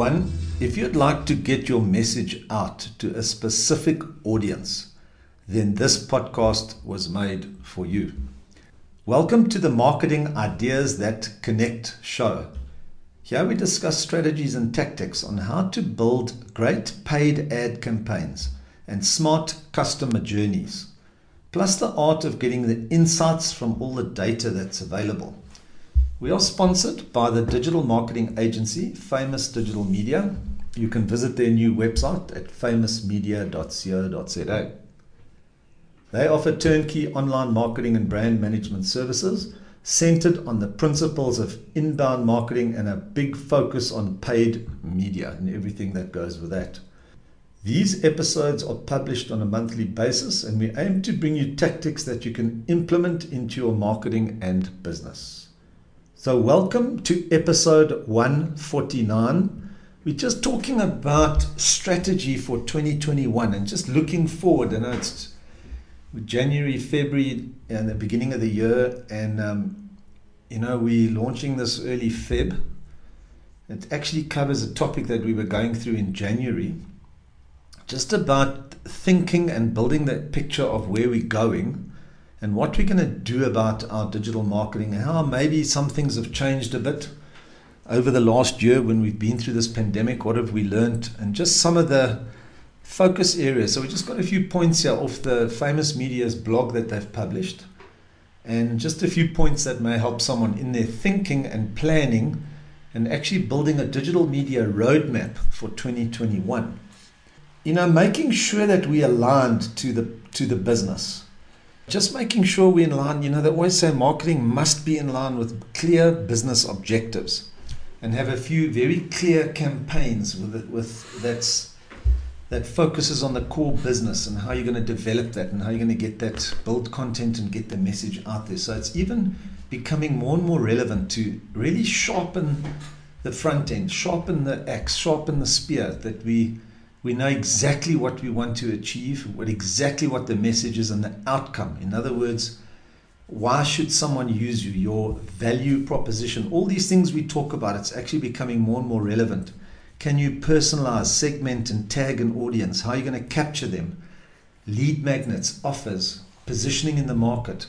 everyone. If you'd like to get your message out to a specific audience, then this podcast was made for you. Welcome to the Marketing Ideas That Connect show. Here we discuss strategies and tactics on how to build great paid ad campaigns and smart customer journeys, plus the art of getting the insights from all the data that's available. We are sponsored by the digital marketing agency Famous Digital Media. You can visit their new website at famousmedia.co.za. They offer turnkey online marketing and brand management services centered on the principles of inbound marketing and a big focus on paid media and everything that goes with that. These episodes are published on a monthly basis, and we aim to bring you tactics that you can implement into your marketing and business. So, welcome to episode 149. We're just talking about strategy for 2021 and just looking forward. I know it's January, February, and the beginning of the year, and um, you know, we're launching this early Feb. It actually covers a topic that we were going through in January, just about thinking and building that picture of where we're going and what we're going to do about our digital marketing how maybe some things have changed a bit over the last year when we've been through this pandemic. What have we learned? And just some of the focus areas. So we just got a few points here off the famous media's blog that they've published, and just a few points that may help someone in their thinking and planning and actually building a digital media roadmap for 2021. You know, making sure that we aligned to the to the business just making sure we're in line. You know, they always say marketing must be in line with clear business objectives and have a few very clear campaigns with, it, with that's that focuses on the core business and how you're going to develop that and how you're going to get that build content and get the message out there. So it's even becoming more and more relevant to really sharpen the front end, sharpen the axe, sharpen the spear that we we know exactly what we want to achieve, what exactly what the message is and the outcome. In other words, why should someone use you? Your value proposition, all these things we talk about, it's actually becoming more and more relevant. Can you personalize, segment, and tag an audience? How are you going to capture them? Lead magnets, offers, positioning in the market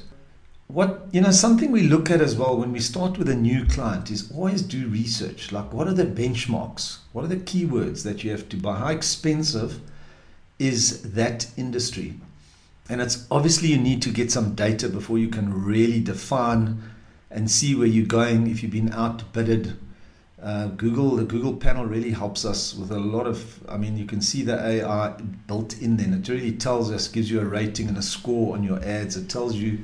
what you know something we look at as well when we start with a new client is always do research like what are the benchmarks what are the keywords that you have to buy how expensive is that industry and it's obviously you need to get some data before you can really define and see where you're going if you've been outbidded uh, Google, the Google panel really helps us with a lot of. I mean, you can see the AI built in there. It really tells us, gives you a rating and a score on your ads. It tells you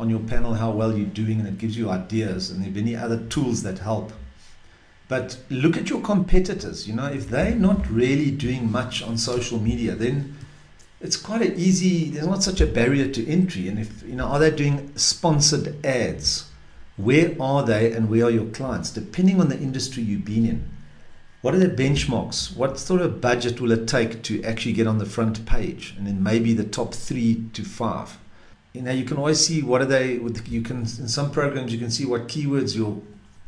on your panel how well you're doing and it gives you ideas and if any other tools that help. But look at your competitors. You know, if they're not really doing much on social media, then it's quite an easy, there's not such a barrier to entry. And if, you know, are they doing sponsored ads? Where are they and where are your clients? Depending on the industry you've been in. What are the benchmarks? What sort of budget will it take to actually get on the front page? And then maybe the top three to five you know you can always see what are they you can in some programs you can see what keywords your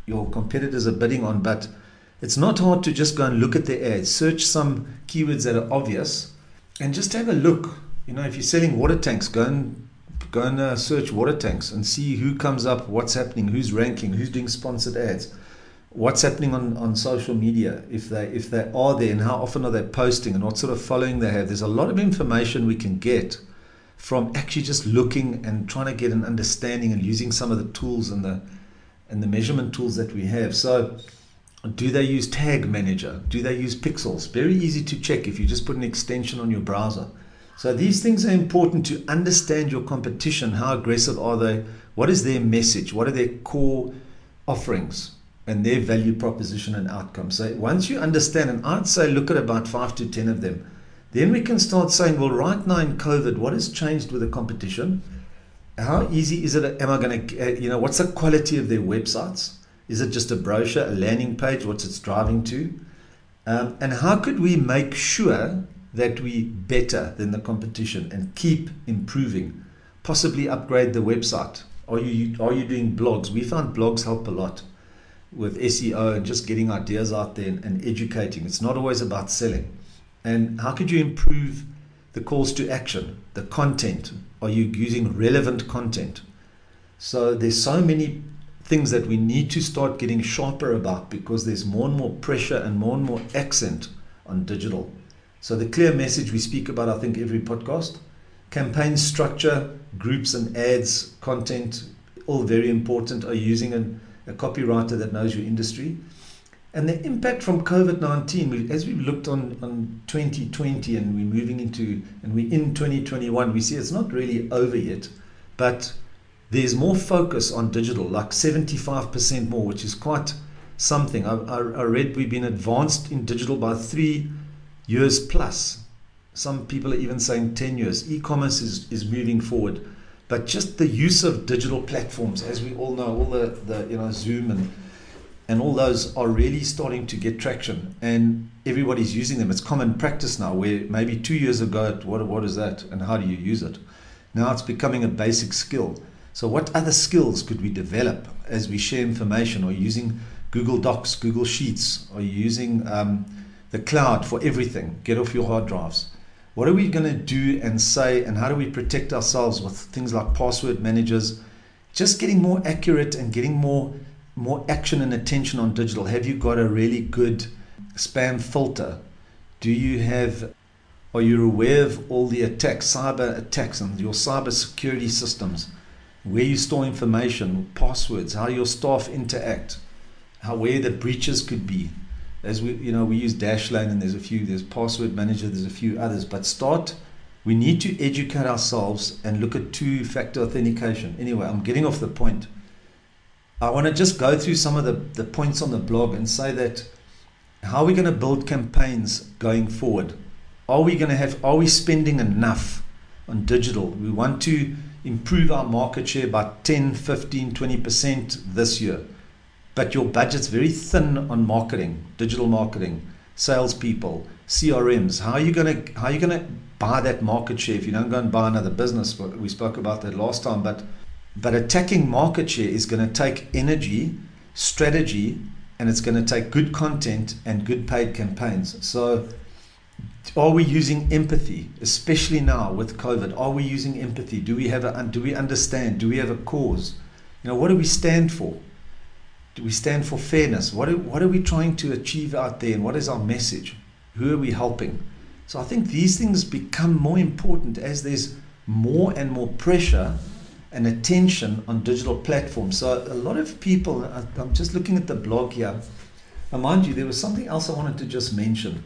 your competitors are bidding on but it's not hard to just go and look at the ads. Search some keywords that are obvious and just have a look. You know if you're selling water tanks go and go and uh, search water tanks and see who comes up what's happening who's ranking who's doing sponsored ads what's happening on, on social media if they if they are there and how often are they posting and what sort of following they have. There's a lot of information we can get from actually just looking and trying to get an understanding and using some of the tools and the and the measurement tools that we have. So do they use tag manager? Do they use pixels? Very easy to check if you just put an extension on your browser. So these things are important to understand your competition. How aggressive are they? What is their message? What are their core offerings and their value proposition and outcome? So once you understand, and I'd say look at about five to ten of them then we can start saying, well, right now in COVID, what has changed with the competition? How easy is it? Am I going to, uh, you know, what's the quality of their websites? Is it just a brochure, a landing page? What's it's driving to? Um, and how could we make sure that we better than the competition and keep improving? Possibly upgrade the website. Are you are you doing blogs? We found blogs help a lot. with SEO and just getting ideas out there and, and educating. It's not always about selling. And how could you improve the calls to action, the content? Are you using relevant content? So there's so many things that we need to start getting sharper about because there's more and more pressure and more and more accent on digital. So the clear message we speak about, I think, every podcast, campaign structure, groups and ads, content, all very important. Are you using an a copywriter that knows your industry. And the impact from COVID 19, as we've looked on, on 2020 and we're moving into, and we're in 2021, we see it's not really over yet, but there's more focus on digital, like 75% more, which is quite something. I, I, I read we've been advanced in digital by three years plus. Some people are even saying 10 years. E commerce is, is moving forward but just the use of digital platforms, as we all know, all the, the you know Zoom and and all those are really starting to get traction, and everybody's using them. It's common practice now. Where maybe two years ago, what what is that, and how do you use it? Now it's becoming a basic skill. So what other skills could we develop as we share information, or using Google Docs, Google Sheets, or using um, the cloud for everything? Get off your hard drives what are we going to do and say, and how do we protect ourselves with things like password managers? Just getting more accurate and getting more more action and attention on digital. Have you got a really good spam filter? Do you have are you aware of all the attacks, cyber attacks, and your cyber security systems? Where you store information, passwords, how your staff interact, how where the breaches could be as we you know we use dashlane and there's a few there's password manager there's a few others but start we need to educate ourselves and look at two factor authentication anyway i'm getting off the point i want to just go through some of the, the points on the blog and say that how are we going to build campaigns going forward are we going to have are we spending enough on digital we want to improve our market share by 10 15 20% this year but your budget's very thin on marketing, digital marketing, salespeople, CRMs. How are you going to how are you going to buy that market share if you don't go and buy another business? We spoke about that last time, but but attacking market share is going to take energy, strategy, and it's going to take good content and good paid campaigns. So are we using empathy, especially now with COVID? Are we using empathy? Do we have a do we understand? Do we have a cause? You know, what do we stand for? Do we stand for fairness? What are, what are we trying to achieve out there? And what is our message? Who are we helping? So I think these things become more important as there's more and more pressure and attention on digital platforms. So a lot of people, I'm just looking at the blog here. Now, mind you, there was something else I wanted to just mention.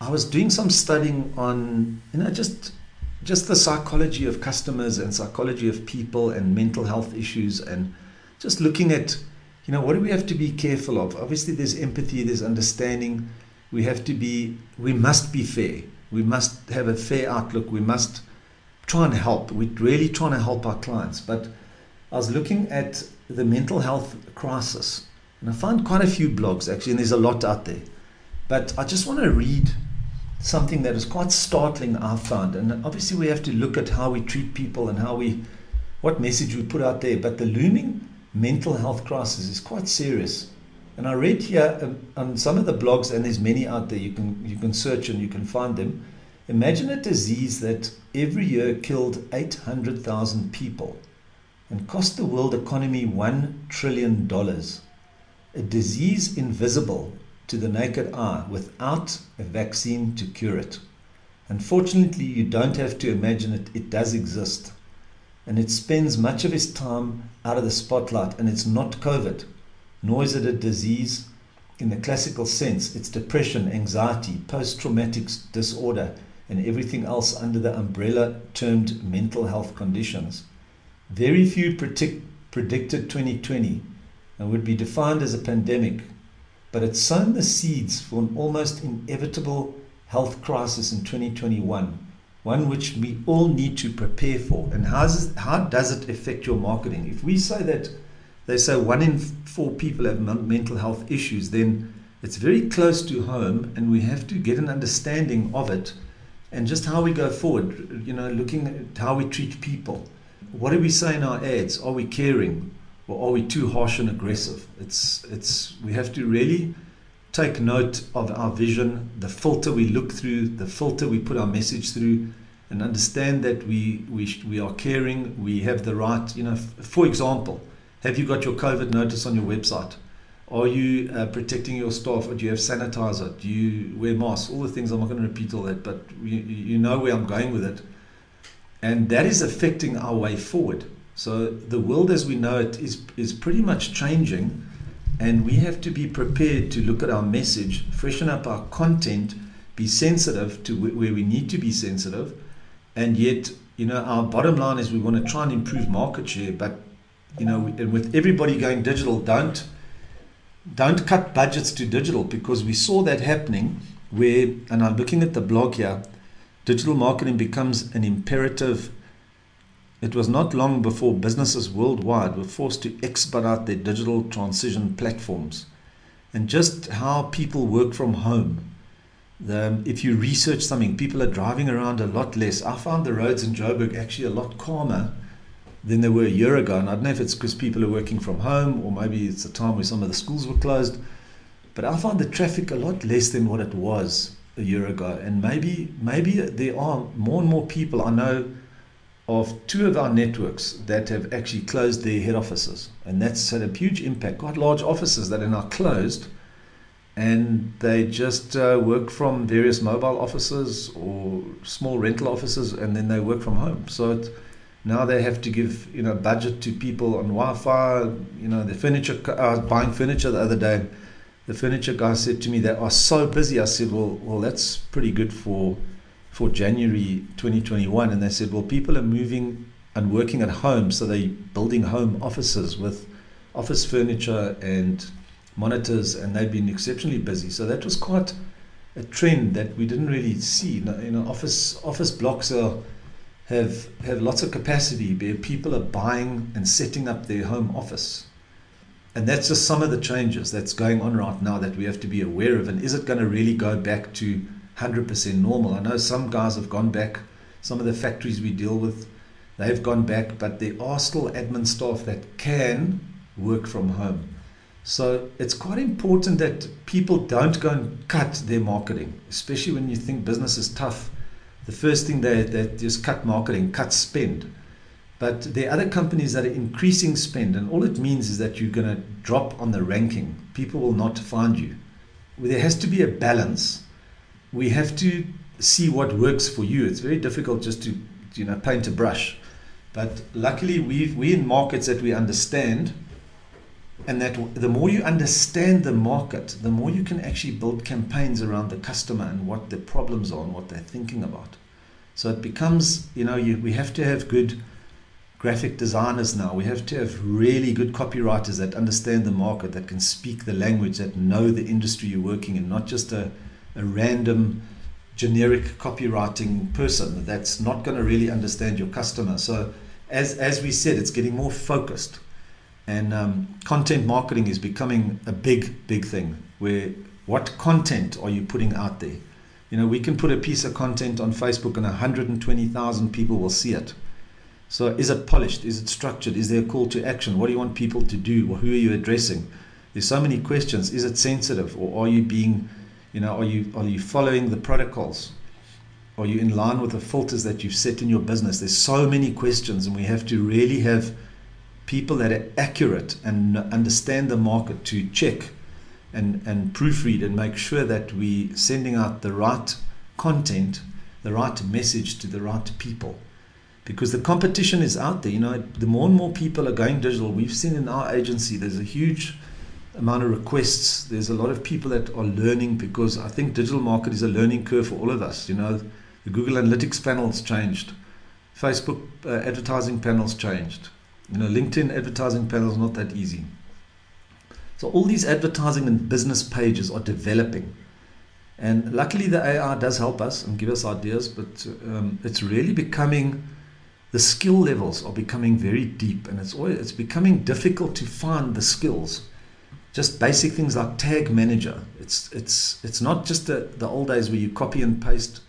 I was doing some studying on, you know, just just the psychology of customers and psychology of people and mental health issues and just looking at you know, what do we have to be careful of? Obviously, there's empathy, there's understanding. We have to be, we must be fair. We must have a fair outlook. We must try and help. We're really trying to help our clients. But I was looking at the mental health crisis, and I found quite a few blogs actually, and there's a lot out there. But I just want to read something that is quite startling, I found. And obviously, we have to look at how we treat people and how we, what message we put out there. But the looming mental health crisis is quite serious. And I read here um, on some of the blogs, and there's many out there. You can you can search and you can find them. Imagine a disease that every year killed 800,000 people and cost the world economy one trillion dollars. A disease invisible to the naked eye without a vaccine to cure it. Unfortunately, you don't have to imagine it, it does exist and it spends much of its time out of the spotlight. And it's not COVID, nor is it a disease in the classical sense. It's depression, anxiety, post traumatic disorder, and everything else under the umbrella termed mental health conditions. Very few predict, predicted 2020 and would be defined as a pandemic, but it sown the seeds for an almost inevitable health crisis in 2021 one which we all need to prepare for. And how does, how does it affect your marketing? If we say that they say one in four people have mental health issues, then it's very close to home, and we have to get an understanding of it and just how we go forward. You know, looking at how we treat people. What do we say in our ads? Are we caring? or are we too harsh and aggressive? It's it's we have to really take note of our vision, the filter we look through, the filter we put our message through, and understand that we we we are caring. We have the right, you know. For example, have you got your COVID notice on your website? Are you uh, protecting your staff? Or do you have sanitizer? Do you wear masks? All the things. I'm not going to repeat all that, but you, you know where I'm going with it. And that is affecting our way forward. So the world as we know it is, is pretty much changing. And we have to be prepared to look at our message, freshen up our content, be sensitive to where we need to be sensitive. And yet, you know, our bottom line is we want to try and improve market share. But, you know, and with everybody going digital, don't don't cut budgets to digital because we saw that happening where, and I'm looking at the blog here, digital marketing becomes an imperative. It was not long before businesses worldwide were forced to expedite their digital transition platforms. And just how people work from home. The, if you research something, people are driving around a lot less. I found the roads in Joburg actually a lot calmer than they were a year ago. And I don't know if it's because people are working from home or maybe it's a time where some of the schools were closed. But I find the traffic a lot less than what it was a year ago. And maybe maybe there are more and more people I know of two of our networks that have actually closed their head offices. And that's had a huge impact. Quite large offices that are now closed and they just uh, work from various mobile offices or small rental offices and then they work from home. So it, now they have to give you know budget to people on Wi-Fi. You know the furniture. I was buying furniture the other day. The furniture guy said to me they are so busy. I said, well, well, that's pretty good for for January 2021. And they said, well, people are moving and working at home, so they're building home offices with office furniture and monitors, and they've been exceptionally busy. So that was quite a trend that we didn't really see. You know, office office blocks are have, have lots of capacity where people are buying and setting up their home office. And that's just some of the changes that's going on right now that we have to be aware of. And is it going to really go back to 100% normal? I know some guys have gone back, some of the factories we deal with, they've gone back, but there are still admin staff that can work from home. So it's quite important that people don't go and cut their marketing, especially when you think business is tough the first thing they, they just cut marketing, cut spend. But there are other companies that are increasing spend, and all it means is that you're going to drop on the ranking. People will not find you. There has to be a balance. We have to see what works for you. It's very difficult just to you know paint a brush. But luckily, we we in markets that we understand and that the more you understand the market, the more you can actually build campaigns around the customer and what their problems are and what they're thinking about. So it becomes, you know, you, we have to have good graphic designers now. We have to have really good copywriters that understand the market, that can speak the language, that know the industry you're working in, not just a, a random generic copywriting person that's not going to really understand your customer. So as, as we said, it's getting more focused. And um, content marketing is becoming a big, big thing. Where what content are you putting out there? You know, we can put a piece of content on Facebook and 120,000 people will see it. So, is it polished? Is it structured? Is there a call to action? What do you want people to do? Who are you addressing? There's so many questions. Is it sensitive, or are you being, you know, are you are you following the protocols? Are you in line with the filters that you've set in your business? There's so many questions, and we have to really have people that are accurate and understand the market to check and, and proofread and make sure that we're sending out the right content, the right message to the right people. Because the competition is out there. You know, the more and more people are going digital. We've seen in our agency there's a huge amount of requests. There's a lot of people that are learning because I think digital market is a learning curve for all of us. You know, the Google Analytics panel's changed, Facebook uh, advertising panel's changed. You know, LinkedIn advertising panel is not that easy. So all these advertising and business pages are developing. And luckily the AI does help us and give us ideas, but um, it's really becoming the skill levels are becoming very deep and it's always, it's becoming difficult to find the skills. Just basic things like tag manager. It's it's it's not just the, the old days where you copy and paste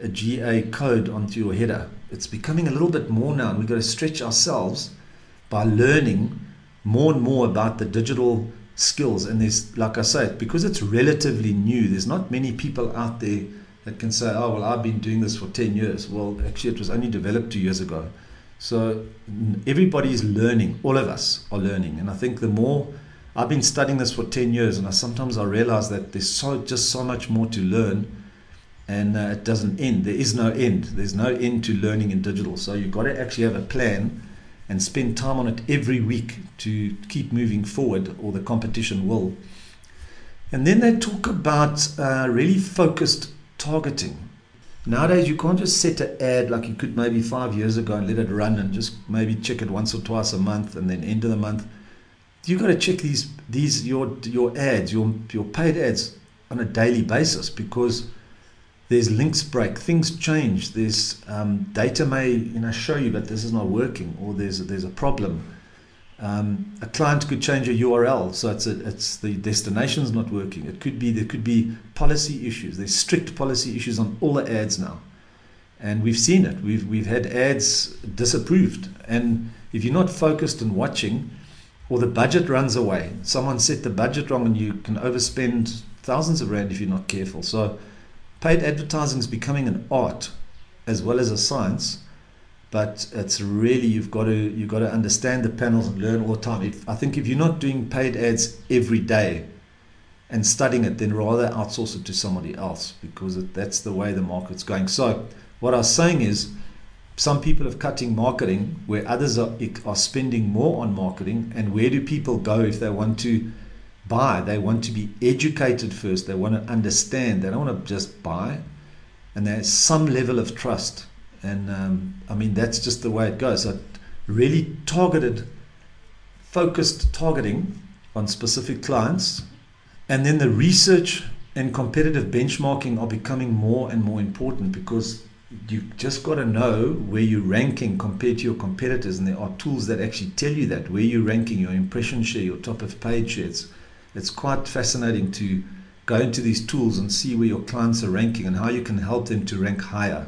a GA code onto your header. It's becoming a little bit more now and we've got to stretch ourselves by learning more and more about the digital skills. And there's, like I say, because it's relatively new, there's not many people out there that can say, oh, well, I've been doing this for 10 years. Well, actually, it was only developed two years ago. So everybody's learning. All of us are learning. And I think the more I've been studying this for 10 years, and I sometimes I realize that there's so just so much more to learn and uh, it doesn't end. There is no end. There's no end to learning in digital. So you've got to actually have a plan and spend time on it every week to keep moving forward, or the competition will. And then they talk about uh, really focused targeting. Nowadays, you can't just set an ad like you could maybe five years ago and let it run and just maybe check it once or twice a month and then end of the month. You've got to check these these your your ads, your your paid ads on a daily basis because there's links break, things change. There's um, data may you know show you that this is not working, or there's there's a problem. Um, a client could change a URL, so it's a, it's the destination's not working. It could be there could be policy issues. There's strict policy issues on all the ads now, and we've seen it. We've we've had ads disapproved, and if you're not focused and watching, or the budget runs away, someone set the budget wrong, and you can overspend thousands of rand if you're not careful. So paid advertising is becoming an art as well as a science but it's really you've got to you've got to understand the panels and learn all the time. If, i think if you're not doing paid ads every day and studying it then rather outsource it to somebody else because it, that's the way the market's going. So what i was saying is some people are cutting marketing where others are, are spending more on marketing and where do people go if they want to buy. They want to be educated first. They want to understand. They don't want to just buy. And there's some level of trust. And um, I mean, that's just the way it goes. So really targeted, focused targeting on specific clients. And then the research and competitive benchmarking are becoming more and more important because you've just got to know where you're ranking compared to your competitors. And there are tools that actually tell you that where you're ranking, your impression share, your top of page shares it's quite fascinating to go into these tools and see where your clients are ranking and how you can help them to rank higher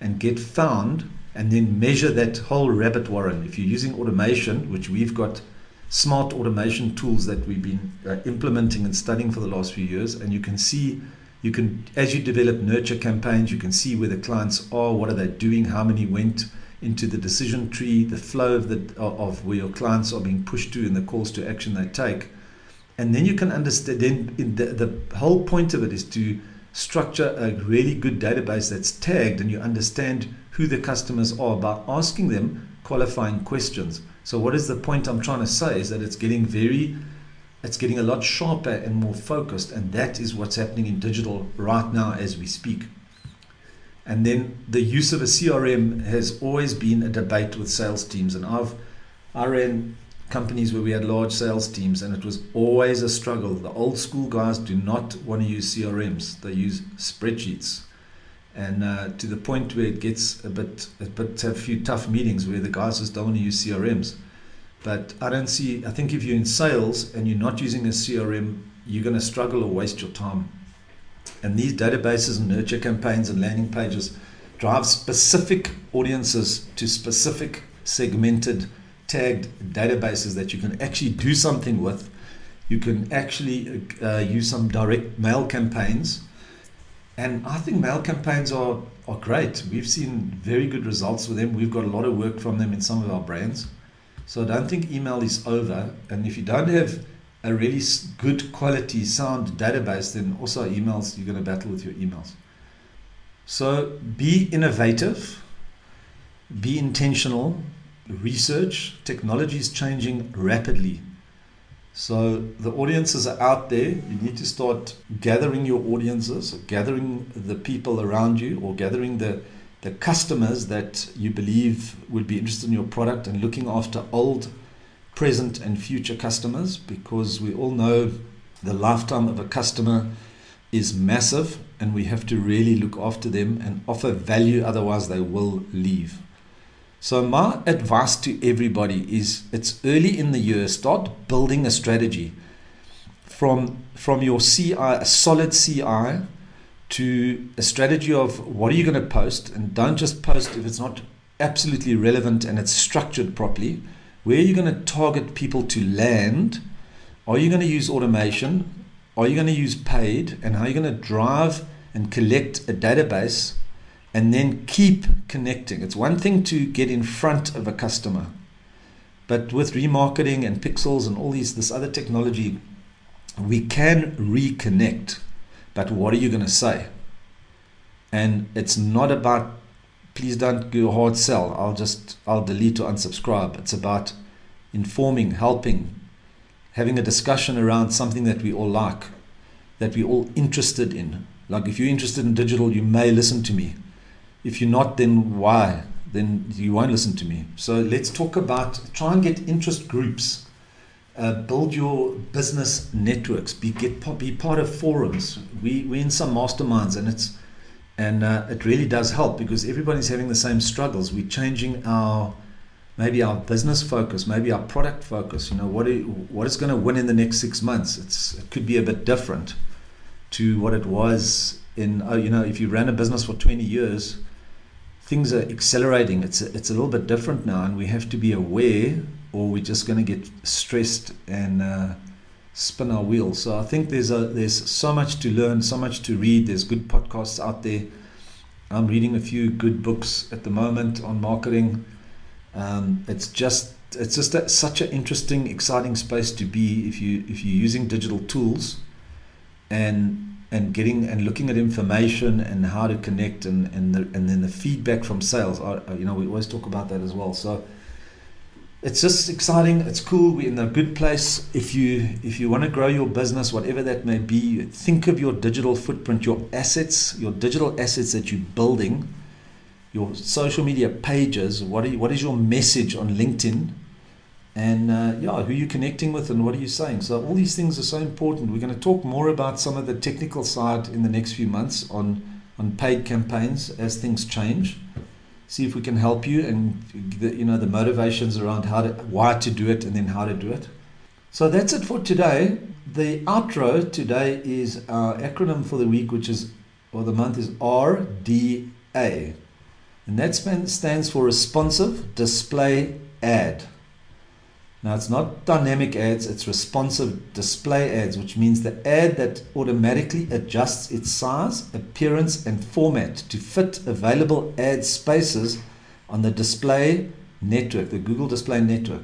and get found and then measure that whole rabbit warren. If you're using automation, which we've got smart automation tools that we've been uh, implementing and studying for the last few years, and you can see, you can, as you develop nurture campaigns, you can see where the clients are, what are they doing, how many went into the decision tree, the flow of the of where your clients are being pushed to, and the calls to action they take and then you can understand then the, the whole point of it is to structure a really good database that's tagged and you understand who the customers are by asking them qualifying questions. So what is the point i'm trying to say is that it's getting very it's getting a lot sharper and more focused and that is what's happening in digital right now as we speak. And then the use of a crm has always been a debate with sales teams and i've i ran companies where we had large sales teams, and it was always a struggle. The old school guys do not want to use CRMs; they use spreadsheets, and uh, to the point where it gets a bit, a bit a few tough meetings where the guys just don't want to use CRMs. But I don't see. I think if you're in sales and you're not using a CRM, you're going to struggle or waste your time. And these databases and nurture campaigns and landing pages drive specific audiences to specific segmented tagged databases that you can actually do something with. You can actually uh, use some direct mail campaigns. And I think mail campaigns are, are great. We've seen very good results with them. We've got a lot of work from them in some of our brands. So I don't think email is over. And if you don't have a really good quality sound database, then also emails, you're going to battle with your emails. So be innovative, be intentional, research, technology is changing rapidly. So the audiences are out there. You need to start gathering your audiences, gathering the people around you, or gathering the, the customers that you believe would be interested in your product and looking after old, present, and future customers because we all know the lifetime of a customer is massive and we have to really look after them and offer value, otherwise, they will leave. So, my advice to everybody is it's early in the year, start building a strategy from, from your CI, a solid CI, to a strategy of what are you going to post, and don't just post if it's not absolutely relevant and it's structured properly. Where are you going to target people to land? Are you going to use automation? Are you going to use paid? And how are you going to drive and collect a database and then keep connecting? It's one thing to get in front of a customer, but with remarketing and pixels and all these this other technology, we can reconnect. But what are you going to say? And it's not about please don't go hard sell. I'll just I'll delete or unsubscribe. It's about informing, helping, having a discussion around something that we all like, that we're all interested in. Like if you're interested in digital, you may listen to me. If you're not, then why? Then you won't listen to me. So let's talk about try and get interest groups. Uh, build your business networks. Be get be part of forums. We we're in some masterminds, and it's and uh, it really does help because everybody's having the same struggles. We're changing our maybe our business focus, maybe our product focus. You know, what are, what is going to win in the next six months? It's it could be a bit different to what it was in. Oh, you know, if you ran a business for 20 years, things are accelerating. It's a, it's a little bit different now, and we have to be aware, or we're just going to get stressed and. Uh, spin our wheels. So I think there's a there's so much to learn, so much to read. There's good podcasts out there. I'm reading a few good books at the moment on marketing. Um, it's just it's just a, such an interesting, exciting space to be if you if you're using digital tools, and and getting and looking at information and how to connect and and the, and then the feedback from sales. Are, you know we always talk about that as well. So it's just exciting. It's cool. We're in a good place. If you if you want to grow your business, whatever that may be, think of your digital footprint, your assets, your digital assets that you're building, your social media pages. What you, what is your message on LinkedIn? And uh, yeah, who are you connecting with, and what are you saying? So all these things are so important. We're going to talk more about some of the technical side in the next few months on on paid campaigns as things change. See if we can help you and the, you know the motivations around how to why to do it and then how to do it. So that's it for today. The outro today is our acronym for the week which is or the month is rda and that stands for responsive display ad now it's not dynamic ads, it's responsive display ads, which means the ad that automatically adjusts its size, appearance, and format to fit available ad spaces on the display network, the Google Display Network.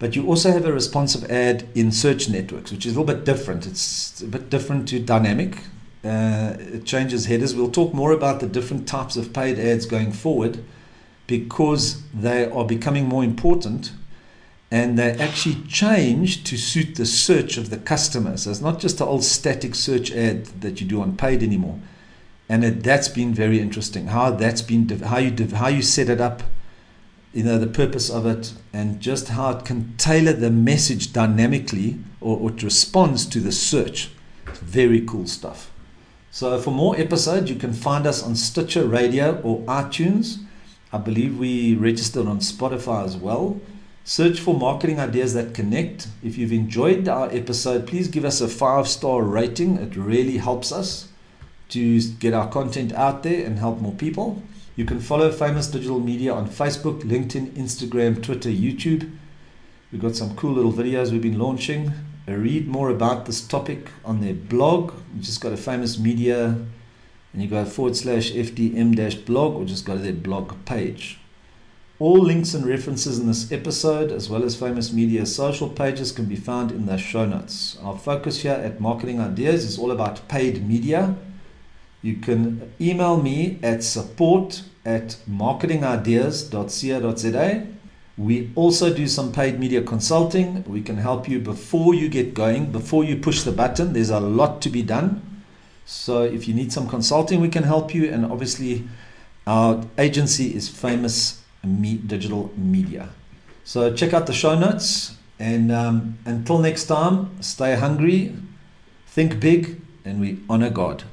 But you also have a responsive ad in search networks, which is a little bit different. It's a bit different to dynamic. Uh, it changes headers. We'll talk more about the different types of paid ads going forward because they are becoming more important and they actually change to suit the search of the customer. So it's not just the old static search ad that you do on paid anymore. And it, that's been very interesting. How that's been, how you how you set it up, you know, the purpose of it, and just how it can tailor the message dynamically, or, or it responds to the search. It's Very cool stuff. So for more episodes, you can find us on Stitcher Radio or iTunes. I believe we registered on Spotify as well. Search for marketing ideas that connect. If you've enjoyed our episode, please give us a five star rating. It really helps us to get our content out there and help more people. You can follow Famous Digital Media on Facebook, LinkedIn, Instagram, Twitter, YouTube. We've got some cool little videos we've been launching. Uh, read more about this topic on their blog. You just go to Famous Media and you go forward slash FDM dash blog or just go to their blog page. All links and references in this episode, as well as Famous Media social pages, can be found in the show notes. Our focus here at Marketing Ideas is all about paid media. You can email me at support at marketingideas.co.za. We also do some paid media consulting. We can help you before you get going, before you push the button. There's a lot to be done. So if you need some consulting, we can help you. And obviously, our agency is famous me, digital media. So check out the show notes. And um, until next time, stay hungry, think big, and we honor God.